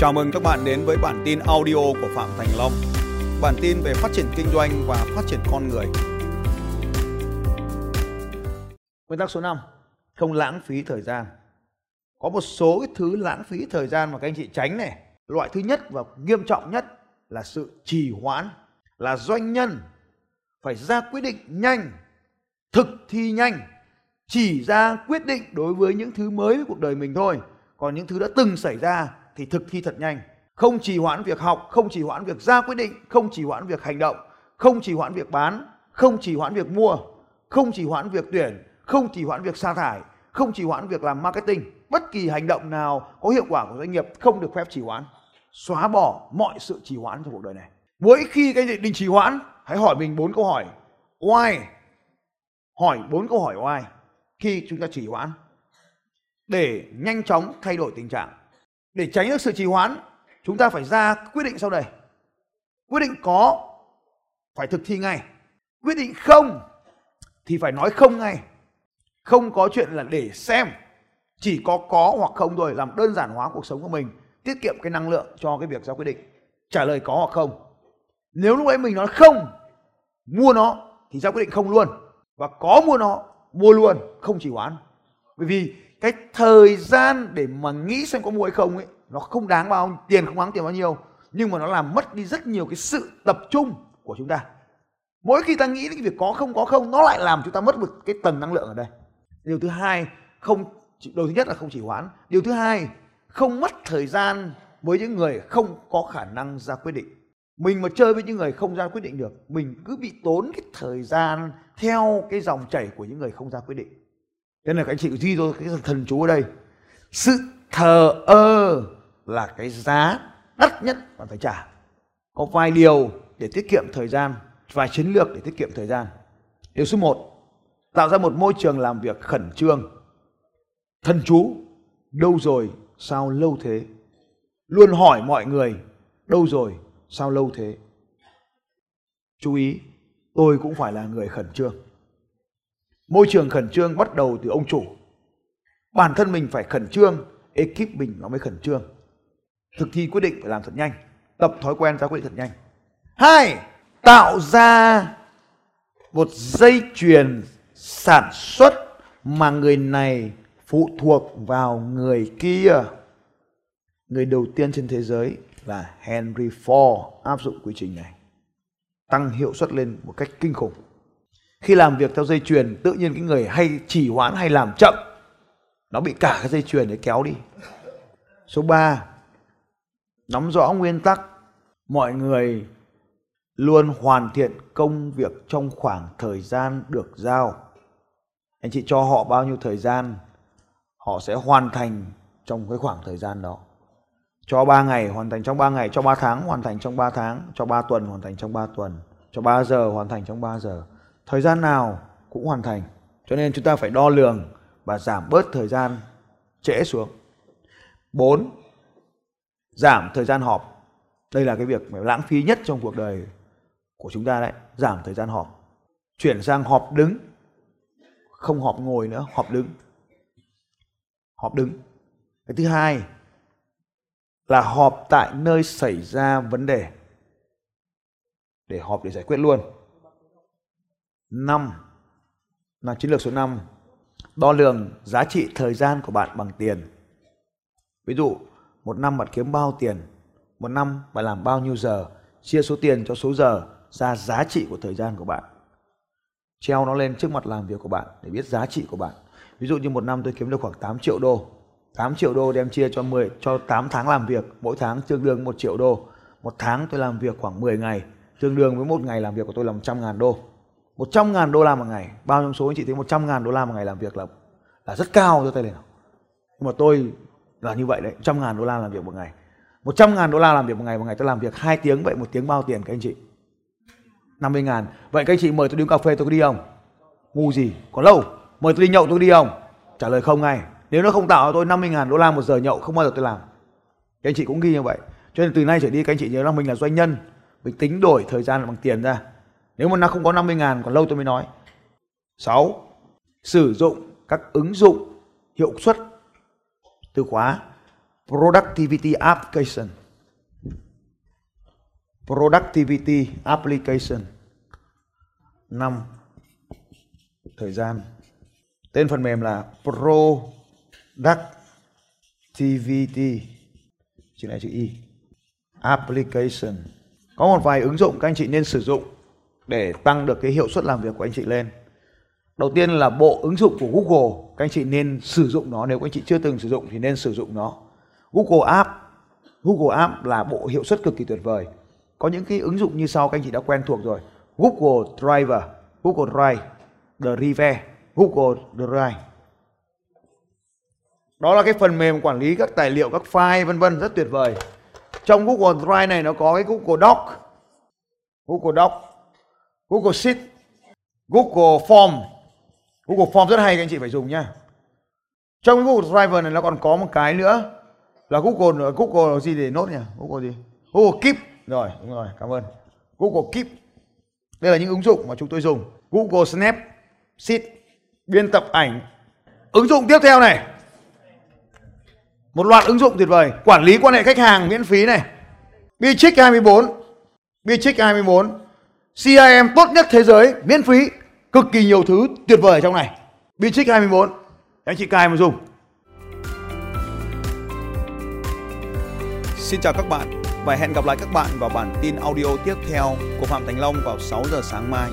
Chào mừng các bạn đến với bản tin audio của Phạm Thành Long. Bản tin về phát triển kinh doanh và phát triển con người. Nguyên tắc số 5, không lãng phí thời gian. Có một số cái thứ lãng phí thời gian mà các anh chị tránh này. Loại thứ nhất và nghiêm trọng nhất là sự trì hoãn. Là doanh nhân phải ra quyết định nhanh, thực thi nhanh, chỉ ra quyết định đối với những thứ mới với cuộc đời mình thôi. Còn những thứ đã từng xảy ra thì thực thi thật nhanh không trì hoãn việc học không trì hoãn việc ra quyết định không trì hoãn việc hành động không trì hoãn việc bán không trì hoãn việc mua không trì hoãn việc tuyển không trì hoãn việc sa thải không trì hoãn việc làm marketing bất kỳ hành động nào có hiệu quả của doanh nghiệp không được phép trì hoãn xóa bỏ mọi sự trì hoãn trong cuộc đời này mỗi khi cái định trì hoãn hãy hỏi mình bốn câu hỏi why hỏi bốn câu hỏi why khi chúng ta trì hoãn để nhanh chóng thay đổi tình trạng để tránh được sự trì hoãn, chúng ta phải ra quyết định sau đây. Quyết định có phải thực thi ngay. Quyết định không thì phải nói không ngay. Không có chuyện là để xem, chỉ có có hoặc không thôi, làm đơn giản hóa cuộc sống của mình, tiết kiệm cái năng lượng cho cái việc ra quyết định. Trả lời có hoặc không. Nếu lúc ấy mình nói không, mua nó thì ra quyết định không luôn. Và có mua nó, mua luôn, không chỉ hoãn. Bởi vì cái thời gian để mà nghĩ xem có mua hay không ấy, nó không đáng bao, tiền không đáng tiền bao nhiêu, nhưng mà nó làm mất đi rất nhiều cái sự tập trung của chúng ta. Mỗi khi ta nghĩ đến cái việc có không có không, nó lại làm chúng ta mất một cái tầng năng lượng ở đây. Điều thứ hai, không điều thứ nhất là không chỉ hoãn. Điều thứ hai, không mất thời gian với những người không có khả năng ra quyết định. Mình mà chơi với những người không ra quyết định được, mình cứ bị tốn cái thời gian theo cái dòng chảy của những người không ra quyết định thế là các anh chị ghi tôi cái thần chú ở đây. Sự thờ ơ là cái giá đắt nhất bạn phải trả. Có vài điều để tiết kiệm thời gian, vài chiến lược để tiết kiệm thời gian. Điều số 1 tạo ra một môi trường làm việc khẩn trương. Thần chú, đâu rồi, sao lâu thế? Luôn hỏi mọi người, đâu rồi, sao lâu thế? Chú ý, tôi cũng phải là người khẩn trương môi trường khẩn trương bắt đầu từ ông chủ. Bản thân mình phải khẩn trương, ekip mình nó mới khẩn trương. Thực thi quyết định phải làm thật nhanh, tập thói quen ra quyết định thật nhanh. Hai, tạo ra một dây chuyền sản xuất mà người này phụ thuộc vào người kia. Người đầu tiên trên thế giới là Henry Ford áp dụng quy trình này, tăng hiệu suất lên một cách kinh khủng khi làm việc theo dây chuyền, tự nhiên cái người hay chỉ hoãn hay làm chậm. Nó bị cả cái dây chuyền đấy kéo đi. Số 3 nắm rõ nguyên tắc. Mọi người luôn hoàn thiện công việc trong khoảng thời gian được giao. Anh chị cho họ bao nhiêu thời gian, họ sẽ hoàn thành trong cái khoảng thời gian đó. Cho 3 ngày, hoàn thành trong 3 ngày. Cho 3 tháng, hoàn thành trong 3 tháng. Cho 3 tuần, hoàn thành trong 3 tuần. Cho 3 giờ, hoàn thành trong 3 giờ thời gian nào cũng hoàn thành. Cho nên chúng ta phải đo lường và giảm bớt thời gian trễ xuống. 4 giảm thời gian họp. Đây là cái việc lãng phí nhất trong cuộc đời của chúng ta đấy, giảm thời gian họp. Chuyển sang họp đứng. Không họp ngồi nữa, họp đứng. Họp đứng. Cái thứ hai là họp tại nơi xảy ra vấn đề. Để họp để giải quyết luôn năm. Là chiến lược số 5 đo lường giá trị thời gian của bạn bằng tiền. Ví dụ, một năm bạn kiếm bao tiền? Một năm bạn làm bao nhiêu giờ? Chia số tiền cho số giờ ra giá trị của thời gian của bạn. Treo nó lên trước mặt làm việc của bạn để biết giá trị của bạn. Ví dụ như một năm tôi kiếm được khoảng 8 triệu đô. 8 triệu đô đem chia cho 10 cho 8 tháng làm việc, mỗi tháng tương đương 1 triệu đô. Một tháng tôi làm việc khoảng 10 ngày, tương đương với một ngày làm việc của tôi là 100 ngàn đô. 100 ngàn đô la một ngày. Bao nhiêu số anh chị thấy 100 ngàn đô la một ngày làm việc là là rất cao cho tay lên nào. Nhưng mà tôi là như vậy đấy 100 ngàn đô la làm việc một ngày. 100 ngàn đô la làm việc một ngày một ngày tôi làm việc 2 tiếng, vậy một tiếng bao tiền các anh chị? 50 ngàn. Vậy các anh chị mời tôi đi cà phê tôi có đi không? Ngu gì. Còn lâu? Mời tôi đi nhậu tôi có đi không? Trả lời không ngay. Nếu nó không tạo cho tôi 50 ngàn đô la một giờ nhậu, không bao giờ tôi làm. Các anh chị cũng ghi như vậy. Cho nên từ nay trở đi các anh chị nhớ là mình là doanh nhân. Mình tính đổi thời gian bằng tiền ra nếu mà nó không có 50 ngàn, còn lâu tôi mới nói. 6. Sử dụng các ứng dụng hiệu suất từ khóa productivity application. Productivity application. 5 thời gian. Tên phần mềm là productivity. Chữ này chữ y. Application. Có một vài ứng dụng các anh chị nên sử dụng để tăng được cái hiệu suất làm việc của anh chị lên. Đầu tiên là bộ ứng dụng của Google, các anh chị nên sử dụng nó. Nếu các anh chị chưa từng sử dụng thì nên sử dụng nó. Google App Google App là bộ hiệu suất cực kỳ tuyệt vời. Có những cái ứng dụng như sau, các anh chị đã quen thuộc rồi. Google Driver, Google Drive Drive Google Drive. Đó là cái phần mềm quản lý các tài liệu, các file, vân vân, rất tuyệt vời. Trong Google Drive này nó có cái Google Doc. Google Doc. Google Sheet, Google Form. Google Form rất hay các anh chị phải dùng nhá. Trong cái Google Drive này nó còn có một cái nữa là Google Google gì để nốt nhỉ? Google gì? Google Keep. Rồi, đúng rồi, cảm ơn. Google Keep. Đây là những ứng dụng mà chúng tôi dùng. Google Snap Sheet, biên tập ảnh. Ứng dụng tiếp theo này. Một loạt ứng dụng tuyệt vời. Quản lý quan hệ khách hàng miễn phí này. Bichick 24 Bichick 24 CRM tốt nhất thế giới, miễn phí, cực kỳ nhiều thứ tuyệt vời ở trong này. Bitrix 24 anh chị cài mà dùng. Xin chào các bạn và hẹn gặp lại các bạn vào bản tin audio tiếp theo của Phạm Thành Long vào 6 giờ sáng mai.